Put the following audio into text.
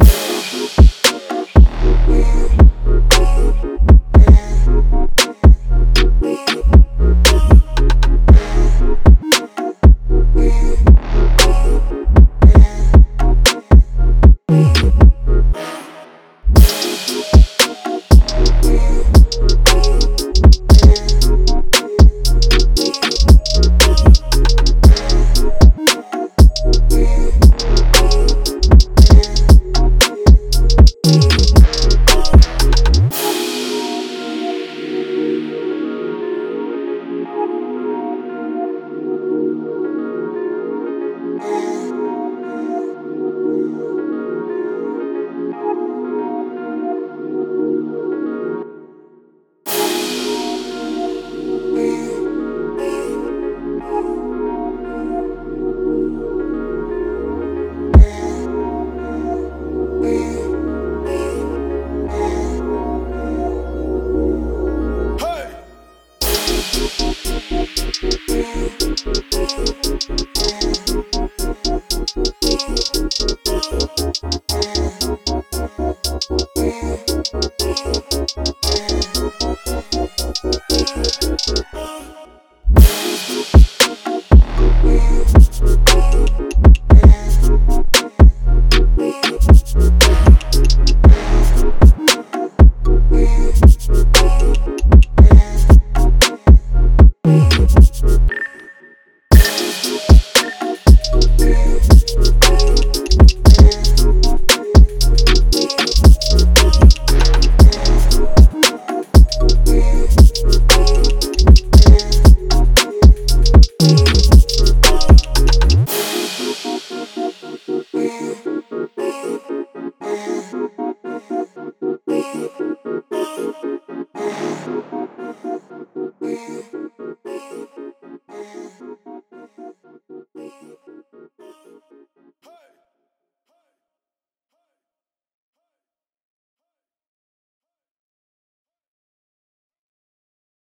Thank Oh.